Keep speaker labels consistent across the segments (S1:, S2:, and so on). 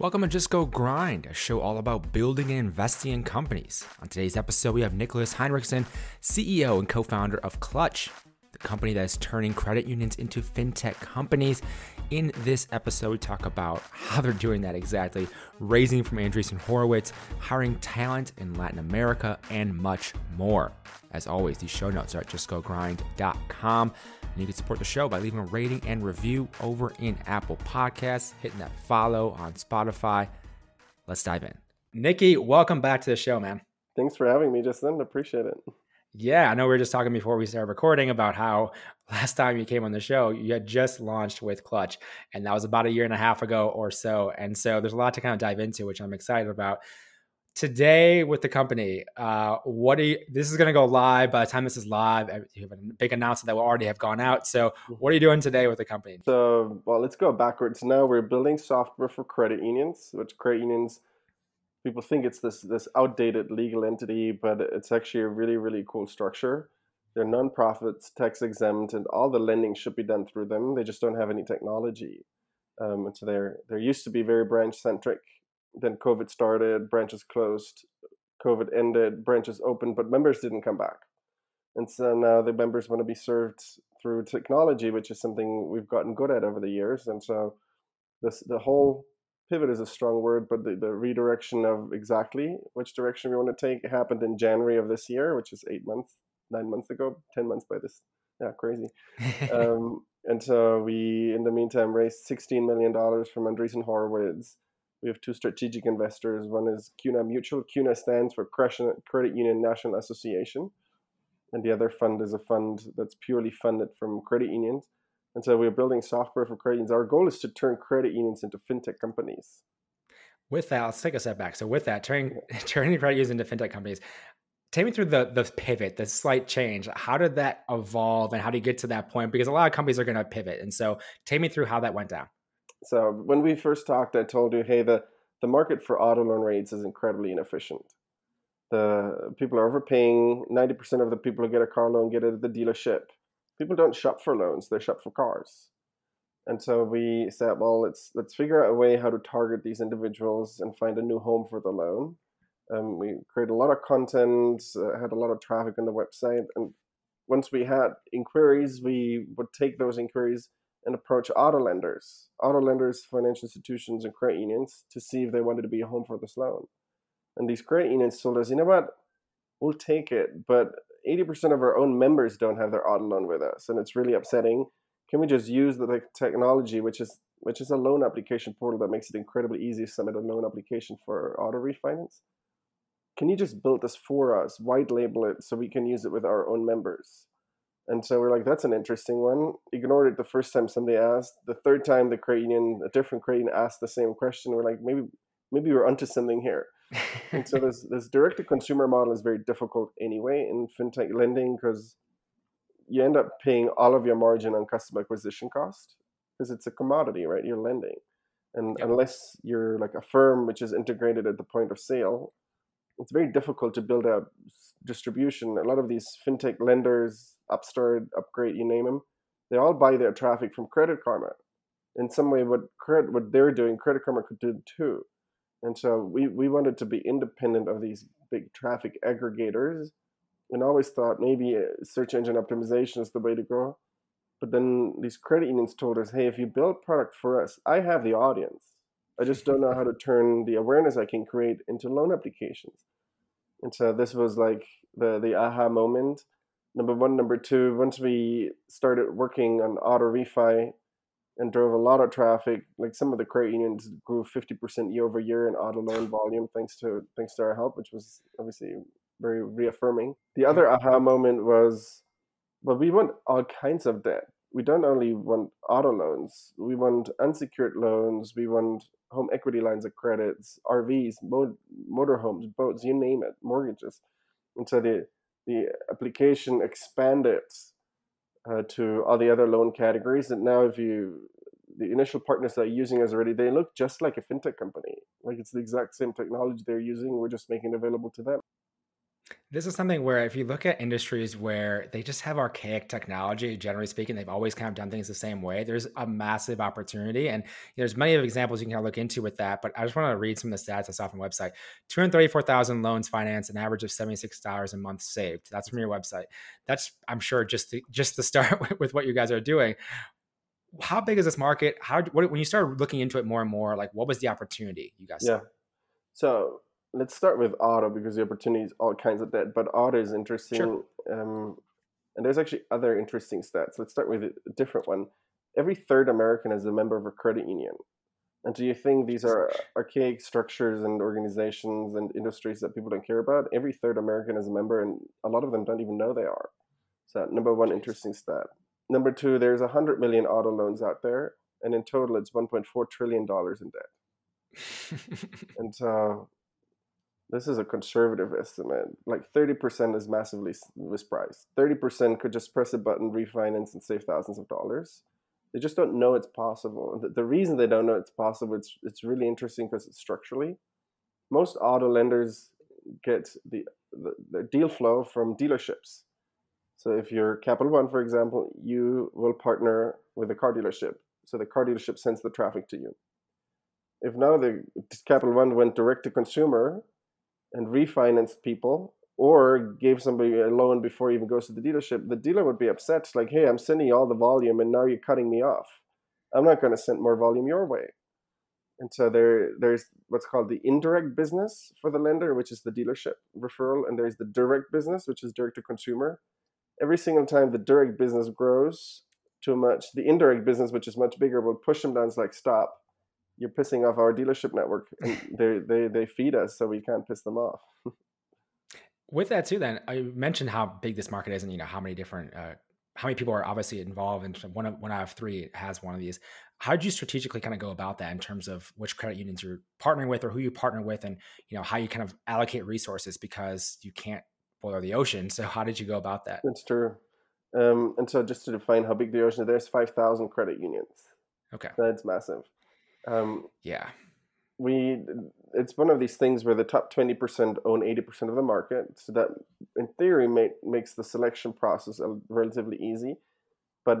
S1: Welcome to Just Go Grind, a show all about building and investing in companies. On today's episode, we have Nicholas Heinrichsen, CEO and co founder of Clutch, the company that is turning credit unions into fintech companies. In this episode, we talk about how they're doing that exactly, raising from Andreessen Horowitz, hiring talent in Latin America, and much more. As always, these show notes are at justgogrind.com. And you can support the show by leaving a rating and review over in Apple Podcasts, hitting that follow on Spotify. Let's dive in. Nikki, welcome back to the show, man.
S2: Thanks for having me, Justin. Appreciate it.
S1: Yeah, I know we were just talking before we started recording about how last time you came on the show, you had just launched with Clutch, and that was about a year and a half ago or so. And so there's a lot to kind of dive into, which I'm excited about today with the company uh what do you this is going to go live by the time this is live you have a big announcement that will already have gone out so mm-hmm. what are you doing today with the company?
S2: So well let's go backwards. Now we're building software for credit unions which credit unions people think it's this this outdated legal entity but it's actually a really really cool structure. They're nonprofits tax exempt and all the lending should be done through them. They just don't have any technology. Um, and so they're they're used to be very branch centric then COVID started, branches closed, COVID ended, branches opened, but members didn't come back. And so now the members want to be served through technology, which is something we've gotten good at over the years. And so this the whole pivot is a strong word, but the, the redirection of exactly which direction we want to take happened in January of this year, which is eight months, nine months ago, ten months by this. Yeah, crazy. um, and so we, in the meantime, raised $16 million from Andreessen Horowitz we have two strategic investors. One is CUNA Mutual. CUNA stands for Credit Union National Association. And the other fund is a fund that's purely funded from credit unions. And so we're building software for credit unions. Our goal is to turn credit unions into fintech companies.
S1: With that, let's take a step back. So with that, turning turning credit unions into fintech companies, take me through the the pivot, the slight change. How did that evolve, and how do you get to that point? Because a lot of companies are going to pivot, and so take me through how that went down.
S2: So when we first talked, I told you, hey, the, the market for auto loan rates is incredibly inefficient. The people are overpaying. Ninety percent of the people who get a car loan get it at the dealership. People don't shop for loans; they shop for cars. And so we said, well, let's let's figure out a way how to target these individuals and find a new home for the loan. Um, we created a lot of content, uh, had a lot of traffic on the website, and once we had inquiries, we would take those inquiries and approach auto lenders, auto lenders, financial institutions, and credit unions to see if they wanted to be a home for this loan. And these credit unions told us, you know what, we'll take it, but 80% of our own members don't have their auto loan with us, and it's really upsetting. Can we just use the technology, which is which is a loan application portal that makes it incredibly easy to submit a loan application for auto refinance? Can you just build this for us, white label it, so we can use it with our own members? And so we're like, that's an interesting one. Ignored it the first time somebody asked. The third time the union, a different union asked the same question. We're like, maybe maybe we're onto something here. and so this this direct to consumer model is very difficult anyway in fintech lending because you end up paying all of your margin on customer acquisition cost because it's a commodity, right? You're lending. And yep. unless you're like Affirm which is integrated at the point of sale, it's very difficult to build a distribution. A lot of these fintech lenders Upstart, Upgrade, you name them, they all buy their traffic from Credit Karma. In some way, what credit, what they're doing, Credit Karma could do too. And so we, we wanted to be independent of these big traffic aggregators and always thought maybe uh, search engine optimization is the way to go. But then these credit unions told us, hey, if you build product for us, I have the audience. I just don't know how to turn the awareness I can create into loan applications. And so this was like the the aha moment. Number one. Number two once we started working on auto refi and drove a lot of traffic like some of the credit unions grew 50% year over year in auto loan volume thanks to thanks to our help which was obviously very reaffirming. The other aha moment was well we want all kinds of debt. We don't only want auto loans. We want unsecured loans. We want home equity lines of credits rvs motorhomes boats you name it mortgages and so the the application expanded uh, to all the other loan categories. And now, if you the initial partners that are using us already, they look just like a fintech company. Like it's the exact same technology they're using. We're just making it available to them.
S1: This is something where if you look at industries where they just have archaic technology, generally speaking, they've always kind of done things the same way. There's a massive opportunity. And there's many of examples you can kind of look into with that. But I just want to read some of the stats I saw from the website. 234,000 loans financed, an average of $76 a month saved. That's from your website. That's, I'm sure, just to, just to start with what you guys are doing. How big is this market? How, what, when you started looking into it more and more, like what was the opportunity you guys
S2: yeah. Saw? So let's start with auto because the opportunity is all kinds of that. But auto is interesting. Sure. Um, and there's actually other interesting stats. Let's start with a different one. Every third American is a member of a credit union. And do you think these are archaic structures and organizations and industries that people don't care about? Every third American is a member, and a lot of them don't even know they are. So, number one, interesting stat. Number two, there's 100 million auto loans out there, and in total, it's 1.4 trillion dollars in debt. and so, this is a conservative estimate. Like 30% is massively mispriced. 30% could just press a button, refinance, and save thousands of dollars. They just don't know it's possible. The, reason they don't know it's possible, it's, it's really interesting because it's structurally. Most auto lenders get the, the, the deal flow from dealerships. So if you're Capital One, for example, you will partner with a car dealership. So the car dealership sends the traffic to you. If now the Capital One went direct to consumer, and refinanced people or gave somebody a loan before he even goes to the dealership, the dealer would be upset. Like, hey, I'm sending you all the volume and now you're cutting me off. I'm not going to send more volume your way. And so there, there's what's called the indirect business for the lender, which is the dealership referral, and there's the direct business, which is direct to consumer. Every single time the direct business grows too much, the indirect business, which is much bigger, will push them down. It's like, stop, you're pissing off our dealership network and they they they feed us so we can't piss them off.
S1: With that too then i mentioned how big this market is and you know how many different uh, how many people are obviously involved and one of one out of three has one of these. How did you strategically kind of go about that in terms of which credit unions you're partnering with or who you partner with and you know how you kind of allocate resources because you can't boil the ocean? So how did you go about that?
S2: That's true. Um, and so just to define how big the ocean is there's 5000 credit unions.
S1: Okay.
S2: That's massive
S1: um, yeah.
S2: We it's one of these things where the top 20% own 80% of the market. So that in theory make, makes the selection process relatively easy. But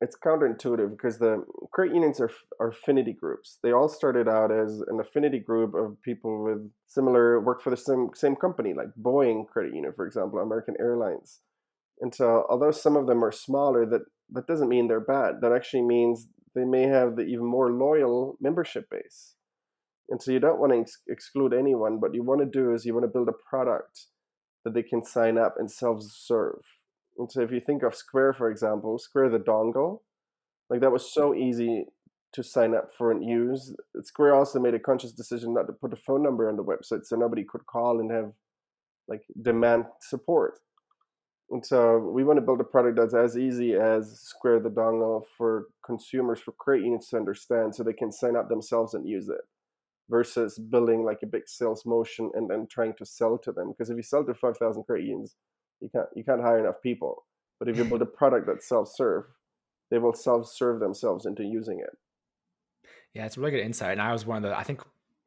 S2: it's counterintuitive because the credit unions are, are affinity groups. They all started out as an affinity group of people with similar work for the same same company, like Boeing Credit Union, for example, American Airlines. And so, although some of them are smaller, that that doesn't mean they're bad. That actually means they may have the even more loyal membership base. And so you don't want to ex- exclude anyone, but you want to do is you want to build a product that they can sign up and self-serve. And so if you think of Square, for example, Square the dongle, like that was so easy to sign up for and use. Square also made a conscious decision not to put a phone number on the website so nobody could call and have like demand support. And so we want to build a product that's as easy as Square the dongle for consumers, for credit unions to understand so they can sign up themselves and use it versus building like a big sales motion and then trying to sell to them. Because if you sell to 5,000 credit unions, you can't, you can't hire enough people. But if you build a product that's self-serve, they will self-serve themselves into using it.
S1: Yeah, it's a really good insight. And I was one of the, I think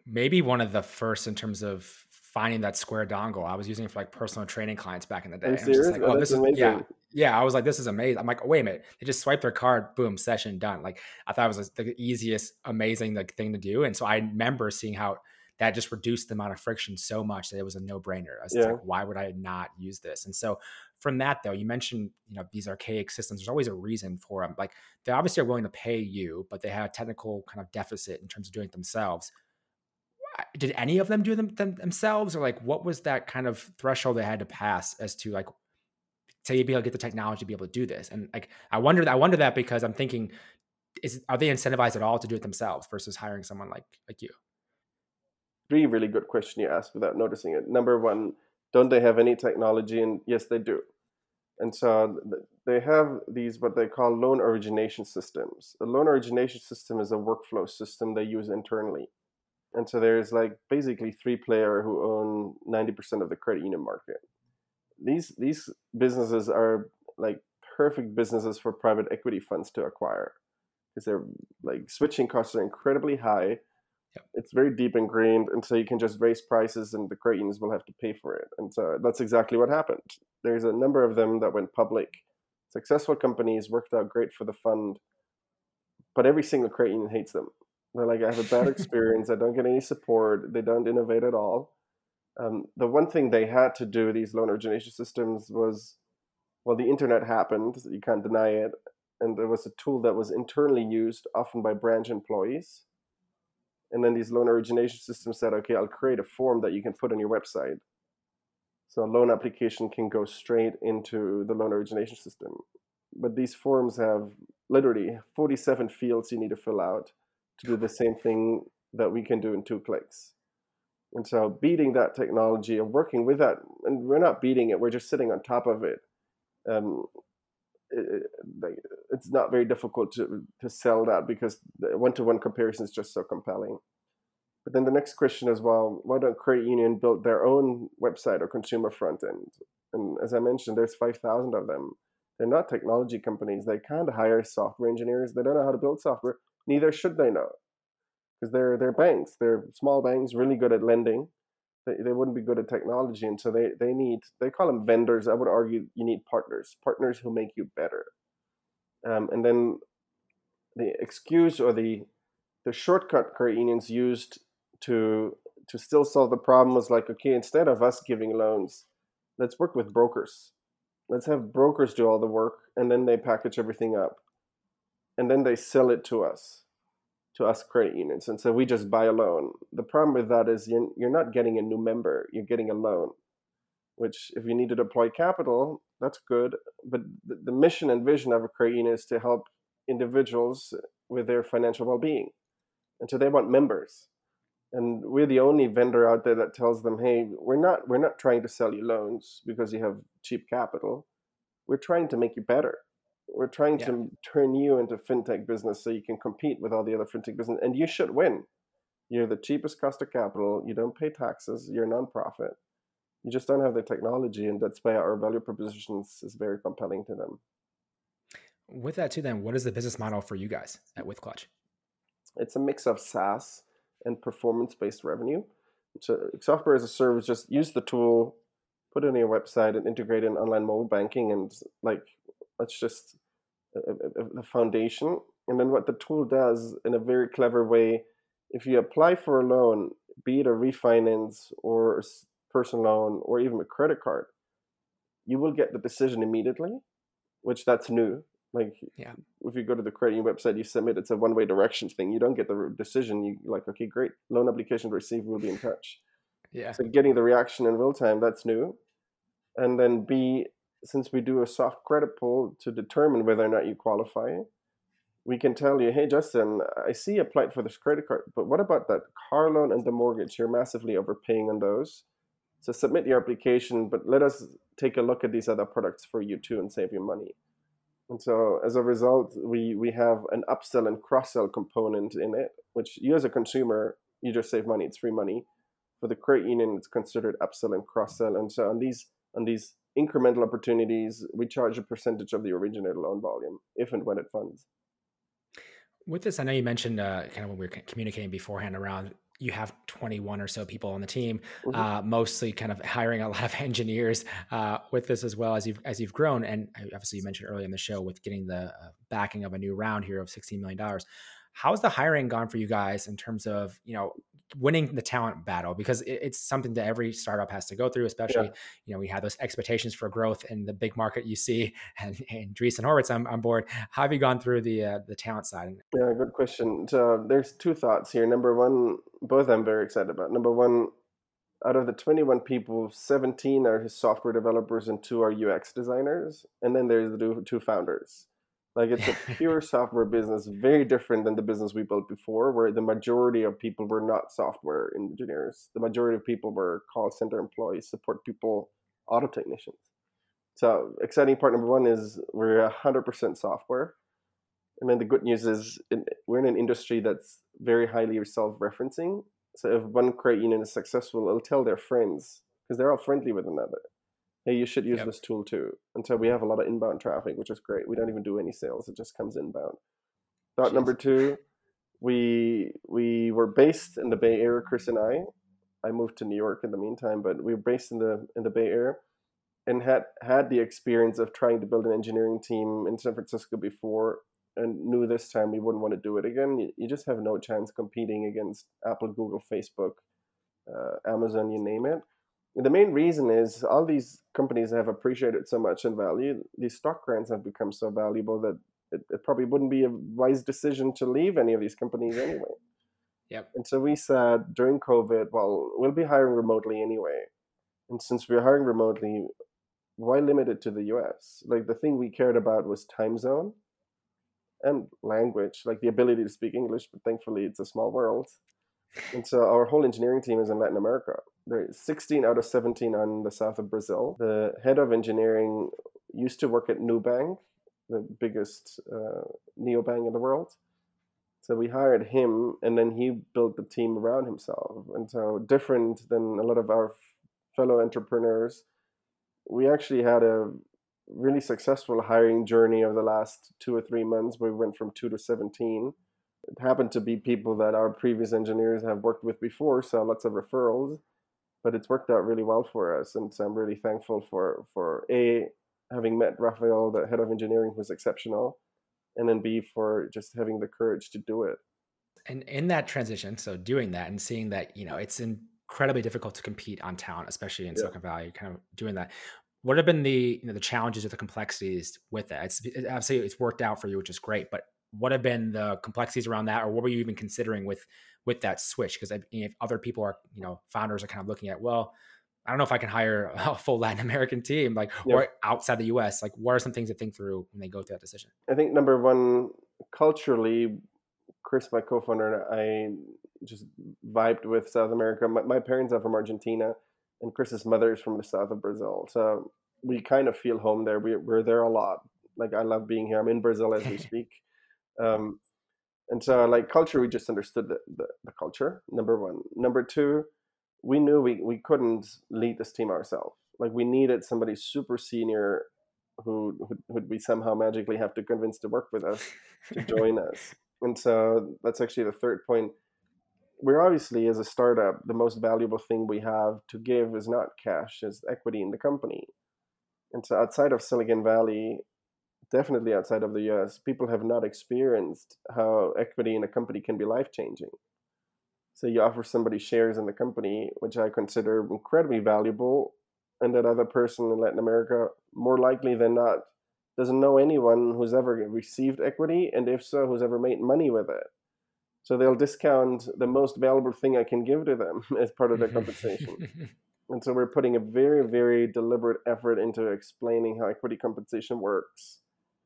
S1: maybe one of the first in terms of finding that square dongle. I was using it for like personal training clients back in the day.
S2: I'm serious?
S1: Like,
S2: oh, oh this is amazing.
S1: yeah, yeah. I was like, this is amazing. I'm like, wait a minute. They just swipe their card, boom, session done. Like I thought it was the easiest, amazing like thing to do. And so I remember seeing how that just reduced the amount of friction so much that it was a no brainer. I was yeah. like, why would I not use this? And so from that though, you mentioned you know these archaic systems. There's always a reason for them. Like they obviously are willing to pay you, but they have a technical kind of deficit in terms of doing it themselves did any of them do them, them, themselves? Or like what was that kind of threshold they had to pass as to like to be able to get the technology to be able to do this? And like i wonder i wonder that because i'm thinking is are they incentivized at all to do it themselves versus hiring someone like like you?
S2: Three really good question you asked without noticing it. Number one don't they have any technology? And yes they do. And so they have these what they call loan origination systems. A loan origination system is a workflow system they use internally and so there's like basically three player who own 90% of the credit union market these these businesses are like perfect businesses for private equity funds to acquire because they're like switching costs are incredibly high Yep. It's very deep ingrained, and so you can just raise prices, and the credit unions will have to pay for it. And so that's exactly what happened. There's a number of them that went public. Successful companies worked out great for the fund, but every single credit union hates them. They're like, I have a bad experience. I don't get any support. They don't innovate at all. Um, the one thing they had to do, these loan origination systems, was well, the internet happened. You can't deny it. And there was a tool that was internally used, often by branch employees. And then these loan origination systems said, okay, I'll create a form that you can put on your website. So a loan application can go straight into the loan origination system. But these forms have literally 47 fields you need to fill out to do the same thing that we can do in two clicks. And so beating that technology and working with that, and we're not beating it, we're just sitting on top of it. Um, it, it's not very difficult to, to sell that because the one-to-one comparison is just so compelling. But then the next question is, well, why don't Credit Union build their own website or consumer front end? And as I mentioned, there's 5,000 of them. They're not technology companies. They can't hire software engineers. They don't know how to build software. Neither should they know because they're they're banks. They're small banks, really good at lending. They, they wouldn't be good at technology, and so they they need they call them vendors. I would argue you need partners, partners who make you better. Um, and then the excuse or the the shortcut credit unions used to to still solve the problem was like, okay, instead of us giving loans, let's work with brokers. Let's have brokers do all the work, and then they package everything up, and then they sell it to us to us credit unions. And so we just buy a loan. The problem with that is you're, not getting a new member, you're getting a loan, which if you need to deploy capital, that's good. But the, the mission and vision of a credit union is to help individuals with their financial well being. And so they want members. And we're the only vendor out there that tells them, hey, we're not we're not trying to sell you loans because you have cheap capital. We're trying to make you better we're trying yeah. to turn you into fintech business so you can compete with all the other fintech business, and you should win. You're the cheapest cost of capital. You don't pay taxes. You're a nonprofit. You just don't have the technology, and that's why our value propositions is very compelling to them.
S1: With that too, then, what is the business model for you guys at With Clutch?
S2: It's a mix of SaaS and performance-based revenue. So software as a service, just use the tool, put it on your website, and integrate in online mobile banking, and like let's just uh, uh, uh, the foundation. And then what the tool does in a very clever way, if you apply for a loan, be it a refinance or a personal loan or even a credit card, you will get the decision immediately, which that's new. Like yeah. if you go to the credit union website, you submit, it's a one way direction thing. You don't get the decision. You like, okay, great, loan application received, we'll be in touch.
S1: Yeah.
S2: So getting the reaction in real time, that's new. And then B, since we do a soft credit pull to determine whether or not you qualify, we can tell you, hey, Justin, I see you applied for this credit card, but what about that car loan and the mortgage? You're massively overpaying on those. So submit your application, but let us take a look at these other products for you too and save you money. And so as a result, we, we have an upsell and cross sell component in it, which you as a consumer, you just save money, it's free money. For the credit union, it's considered upsell and cross sell. And so on these on these incremental opportunities, we charge a percentage of the originated loan volume if and when it funds.
S1: With this, I know you mentioned uh, kind of when we were communicating beforehand around you have 21 or so people on the team, mm-hmm. uh, mostly kind of hiring a lot of engineers uh, with this as well as you've as you've grown. And obviously, you mentioned earlier in the show with getting the uh, backing of a new round here of 16 million dollars. How's the hiring gone for you guys in terms of you know winning the talent battle because it, it's something that every startup has to go through especially yeah. you know we have those expectations for growth in the big market you see and, Andreessen Horowitz on, on board. How have you gone through the uh, the talent side?
S2: Yeah good question. So there's two thoughts here. Number one both I'm very excited about. Number one out of the 21 people 17 are software developers and two are UX designers. And then there's the two founders like it's a pure software business, very different than the business we built before, where the majority of people were not software engineers. The majority of people were call center employees, support people, auto technicians. So exciting part number one is we're hundred percent software, and then the good news is we're in an industry that's very highly self-referencing. So if one credit union is successful, it'll tell their friends because they're all friendly with another hey, you should use yep. this tool too. And so we have a lot of inbound traffic, which is great. We don't even do any sales; it just comes inbound. Thought Jeez. number two, we we were based in the Bay Area, Chris and I. I moved to New York in the meantime, but we were based in the in the Bay Area and had had the experience of trying to build an engineering team in San Francisco before and knew this time we wouldn't want to do it again. You, you just have no chance competing against Apple, Google, Facebook, uh, Amazon, you name it. The main reason is all these companies have appreciated so much in value. These stock grants have become so valuable that it, it probably wouldn't be a wise decision to leave any of these companies anyway.
S1: Yep.
S2: And so we said during COVID, well, we'll be hiring remotely anyway. And since we're hiring remotely, why limit it to the US? Like the thing we cared about was time zone and language, like the ability to speak English, but thankfully it's a small world. And so our whole engineering team is in Latin America. There's 16 out of 17 on the south of Brazil. The head of engineering used to work at Nubank, the biggest uh, neobank in the world. So we hired him, and then he built the team around himself. And so different than a lot of our fellow entrepreneurs, we actually had a really successful hiring journey over the last two or three months we went from two to 17 it happened to be people that our previous engineers have worked with before so lots of referrals but it's worked out really well for us and so i'm really thankful for for a having met Rafael, the head of engineering who's exceptional and then b for just having the courage to do it
S1: and in that transition so doing that and seeing that you know it's incredibly difficult to compete on talent especially in yeah. silicon valley kind of doing that what have been the you know the challenges or the complexities with that? It's obviously it's worked out for you, which is great, but what have been the complexities around that, or what were you even considering with with that switch? Because if other people are you know founders are kind of looking at well. I don't know if I can hire a full Latin American team, like yeah. or outside the U.S. Like, what are some things to think through when they go through that decision?
S2: I think number one, culturally, Chris, my co-founder, and I just vibed with South America. My, my parents are from Argentina, and Chris's mother is from the south of Brazil. So we kind of feel home there. We, we're there a lot. Like I love being here. I'm in Brazil as we speak. Um, and so like culture, we just understood the, the, the, culture, number one. Number two, we knew we, we couldn't lead this team ourselves. Like we needed somebody super senior who would we somehow magically have to convince to work with us to join us. And so that's actually the third point we're obviously as a startup the most valuable thing we have to give is not cash is equity in the company and so outside of silicon valley definitely outside of the us people have not experienced how equity in a company can be life changing so you offer somebody shares in the company which i consider incredibly valuable and that other person in latin america more likely than not doesn't know anyone who's ever received equity and if so who's ever made money with it so they'll discount the most valuable thing I can give to them as part of their compensation. and so we're putting a very, very deliberate effort into explaining how equity compensation works.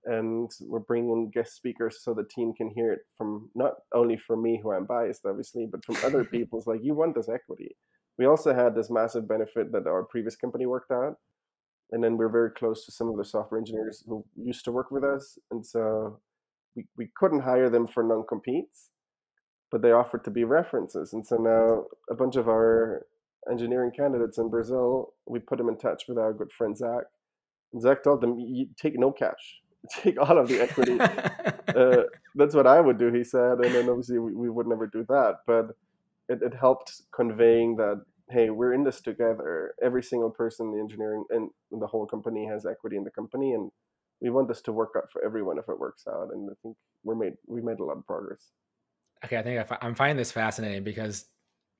S2: And we're bringing guest speakers so the team can hear it from not only from me, who I'm biased, obviously, but from other people's like, you want this equity. We also had this massive benefit that our previous company worked out. And then we're very close to some of the software engineers who used to work with us. And so we, we couldn't hire them for non competes but they offered to be references. And so now a bunch of our engineering candidates in Brazil, we put them in touch with our good friend Zach. And Zach told them, you take no cash, take all of the equity. uh, that's what I would do, he said. And then obviously we, we would never do that. But it, it helped conveying that, hey, we're in this together. Every single person in the engineering and the whole company has equity in the company. And we want this to work out for everyone if it works out. And I think we're made, we made a lot of progress
S1: okay, I think I am finding this fascinating because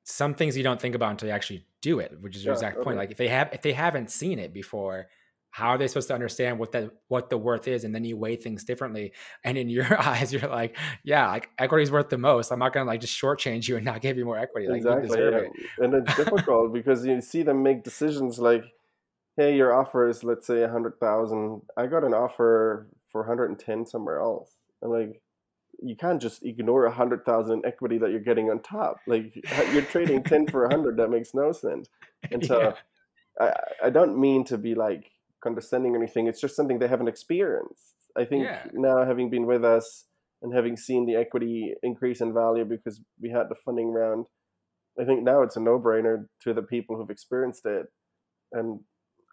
S1: some things you don't think about until you actually do it, which is your yeah, exact okay. point. Like if they have if they haven't seen it before, how are they supposed to understand what the what the worth is? And then you weigh things differently. And in your eyes, you're like, yeah, like equity is worth the most. I'm not gonna like just shortchange you and not give you more equity. Like
S2: exactly. Yeah. It. And it's difficult because you see them make decisions like, hey, your offer is let's say a hundred thousand. I got an offer for 110 somewhere else. I'm like, you can't just ignore a hundred thousand equity that you're getting on top. Like you're trading ten for a hundred, that makes no sense. And so, yeah. I I don't mean to be like condescending or anything. It's just something they haven't experienced. I think yeah. now having been with us and having seen the equity increase in value because we had the funding round, I think now it's a no brainer to the people who've experienced it. And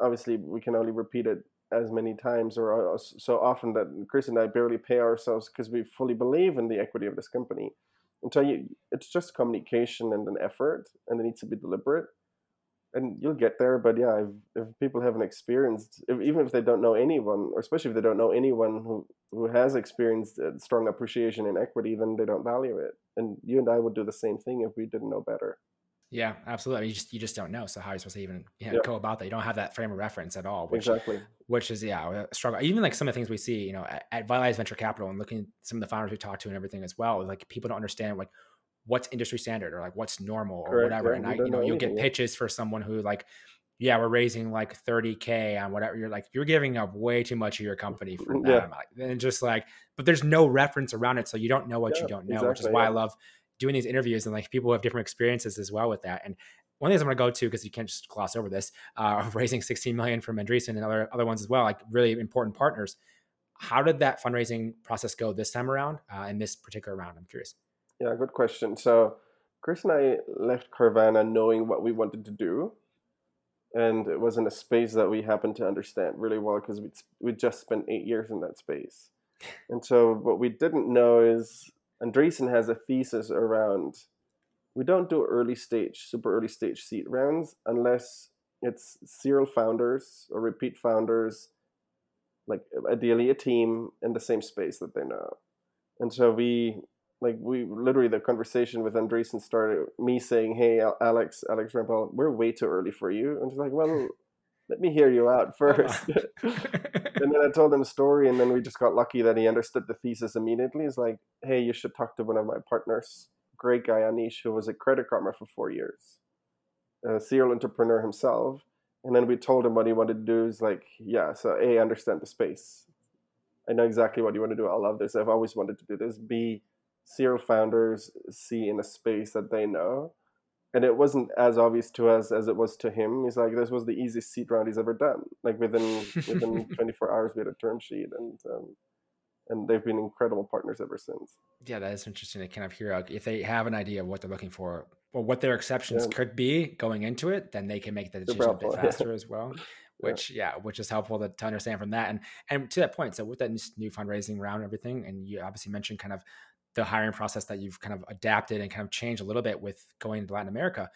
S2: obviously, we can only repeat it as many times or uh, so often that Chris and I barely pay ourselves because we fully believe in the equity of this company. until you it's just communication and an effort and it needs to be deliberate and you'll get there but yeah if, if people haven't experienced if, even if they don't know anyone or especially if they don't know anyone who who has experienced a strong appreciation in equity then they don't value it and you and i would do the same thing if we didn't know better
S1: yeah, absolutely. I mean, you just you just don't know. So how are you supposed to even you know, yeah. go about that? You don't have that frame of reference at all. Which,
S2: exactly.
S1: Which is yeah, a struggle. Even like some of the things we see, you know, at, at Vitalize Venture Capital and looking at some of the founders we talk to and everything as well. Like people don't understand like what's industry standard or like what's normal or Correct, whatever. Yeah, and I, you know, you'll get pitches for someone who like, yeah, we're raising like 30k on whatever. You're like, you're giving up way too much of your company for that. Yeah. And just like, but there's no reference around it, so you don't know what yeah, you don't know, exactly, which is why I love doing these interviews and like people have different experiences as well with that. And one of the things I'm going to go to because you can't just gloss over this, uh, raising 16 million from Andreessen and other other ones as well, like really important partners. How did that fundraising process go this time around uh, in this particular round? I'm curious.
S2: Yeah, good question. So Chris and I left Carvana knowing what we wanted to do, and it was in a space that we happened to understand really well because we we just spent eight years in that space. And so what we didn't know is Andreessen has a thesis around we don't do early stage, super early stage seed rounds unless it's serial founders or repeat founders, like ideally a team in the same space that they know. And so we like we literally the conversation with Andreessen started me saying, "Hey, Alex, Alex Rampell, we're way too early for you." And she's like, "Well, let me hear you out uh-huh. first. and then I told him a story, and then we just got lucky that he understood the thesis immediately. He's like, "Hey, you should talk to one of my partners." great guy, Anish, who was at Credit Karma for four years, a serial entrepreneur himself. And then we told him what he wanted to do. He's like, yeah, so A, understand the space. I know exactly what you want to do. I love this. I've always wanted to do this. B, serial founders see in a space that they know. And it wasn't as obvious to us as it was to him. He's like, this was the easiest seed round he's ever done. Like within within 24 hours, we had a term sheet, and um, and they've been incredible partners ever since.
S1: Yeah, that is interesting to kind of hear if they have an idea of what they're looking for or what their exceptions yeah. could be going into it, then they can make the decision a bit faster as well. Which yeah. yeah, which is helpful to, to, understand from that. And and to that point, so with that new fundraising round and everything, and you obviously mentioned kind of the hiring process that you've kind of adapted and kind of changed a little bit with going to Latin America.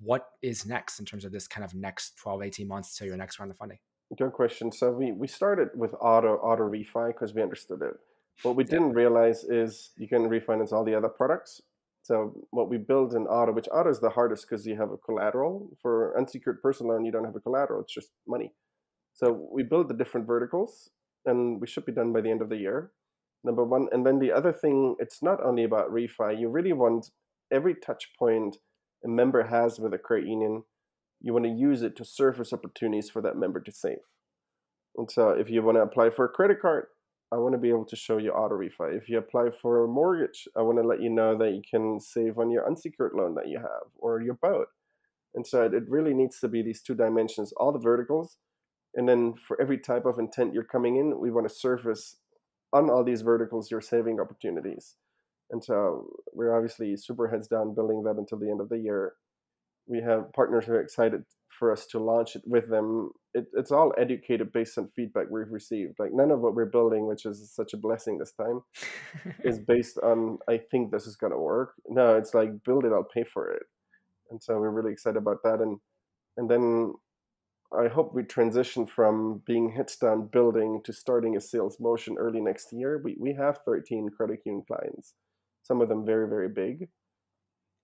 S1: What is next in terms of this kind of next 12, 18 months to your next round of funding?
S2: Good question. So we, we started with auto auto refi because we understood it. What we didn't realize is you can refinance all the other products. So what we build in auto, which auto is the hardest because you have a collateral. For unsecured personal loan, you don't have a collateral; it's just money. So we build the different verticals, and we should be done by the end of the year. Number one, and then the other thing, it's not only about refi. You really want every touch point a member has with a credit union you want to use it to surface opportunities for that member to save. And so if you want to apply for a credit card, I want to be able to show you auto refi. If you apply for a mortgage, I want to let you know that you can save on your unsecured loan that you have or your boat. And so it really needs to be these two dimensions, all the verticals. And then for every type of intent you're coming in, we want to surface on all these verticals you're saving opportunities. And so we're obviously super heads down building that until the end of the year we have partners who are excited for us to launch it with them. It, it's all educated based on feedback we've received. Like none of what we're building, which is such a blessing this time, is based on I think this is gonna work. No, it's like build it, I'll pay for it. And so we're really excited about that. And and then I hope we transition from being heads down building to starting a sales motion early next year. We we have 13 credit union clients, some of them very very big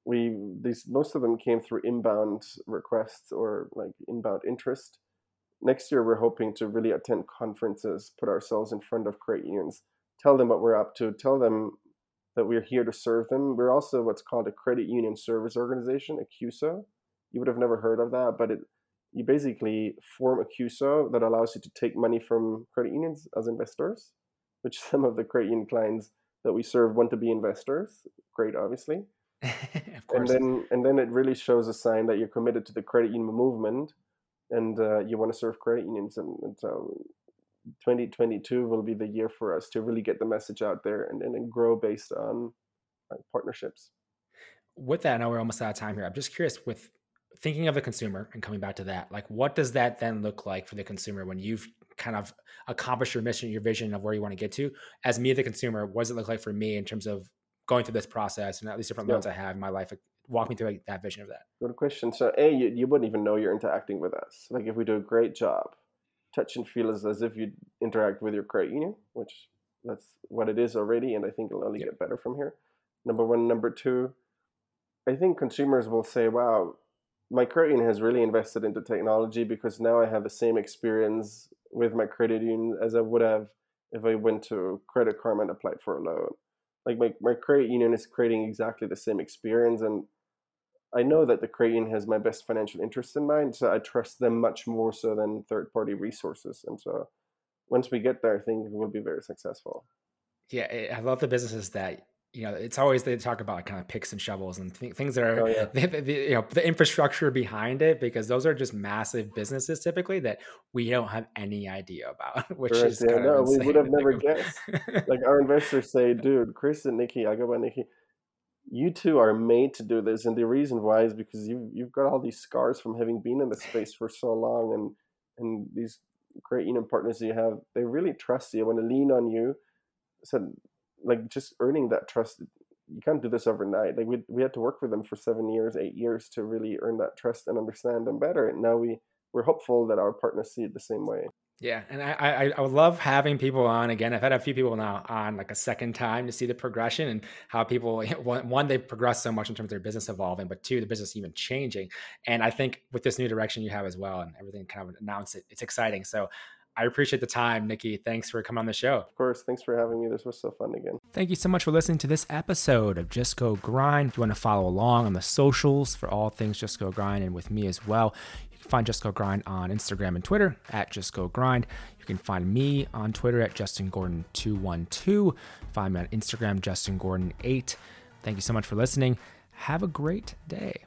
S2: we these most of them came through inbound requests or like inbound interest. Next year, we're hoping to really attend conferences, put ourselves in front of credit unions, tell them what we're up to, tell them that we're here to serve them. We're also what's called a credit union service organization, a CUSO. You would have never heard of that, but it you basically form a CUSO that allows you to take money from credit unions as investors, which some of the credit union clients that we serve want to be investors. Great, obviously of course. And then and then it really shows a sign that you're committed to the credit union movement, and uh, you want to serve credit unions. And, and so, 2022 will be the year for us to really get the message out there and, and, and grow based on like, partnerships.
S1: With that, I know we're almost out of time here. I'm just curious with thinking of the consumer and coming back to that, like what does that then look like for the consumer when you've kind of accomplished your mission, your vision of where you want to get to? As me, the consumer, what does it look like for me in terms of going through this process and at least different
S2: Yeah.
S1: loans I have in my life. Walk me through like, that vision of that.
S2: Good question. So, A, you, you wouldn't even know you're interacting with us. Like, if we do a great job, touch and feel as, as if you interact with your credit union, which that's what it is already, and I think it'll only
S1: Yep.
S2: get better from here. Number one. Number two, I think consumers will say, wow, my credit union has really invested into technology because now I have the same experience with my credit union as I would have if I went to Credit Karma and applied for a loan. Like, my, my credit union is creating exactly the same experience, and I know that the credit union has my best financial interest in mind, so I trust them much more so than third party resources. And so once we get there, I think we'll be very successful.
S1: Yeah, I love the businesses that you know. It's always they talk about kind of picks and shovels and th- things that are
S2: Oh, yeah.
S1: the, the- you know the infrastructure behind it because those are just massive businesses typically that we don't have any idea about, which
S2: Correct,
S1: is
S2: yeah, no, we would have never guessed. Like our investors say, dude, Chris and Nikki, I go by Nikki, you two are made to do this. And the reason why is because you you've got all these scars from having been in the space for so long and and these great union partners you have, they really trust you, want to lean on you. So like just earning that trust you can't do this overnight. Like we we had to work with them for seven years, eight years to really earn that trust and understand them better. And now we we're hopeful that our partners see it the same way.
S1: Yeah, and I, I I would love having people on again. I've had a few people now on like a second time to see the progression and how people one, one they've progressed so much in terms of their business evolving, but two the business even changing. And I think with this new direction you have as well and everything kind of announced it, it's exciting. So I appreciate the time, Nikki. Thanks for coming on the show.
S2: Of course, thanks for having me. This was so fun again.
S1: Thank you so much for listening to this episode of Just Go Grind. If you want to follow along on the socials for all things Just Go Grind and with me as well, you can find Just Go Grind on Instagram and Twitter at Just Go Grind. You can find me on Twitter at Justin Gordon212. Find me on Instagram, Justin Gordon8. Thank you so much for listening. Have a great day.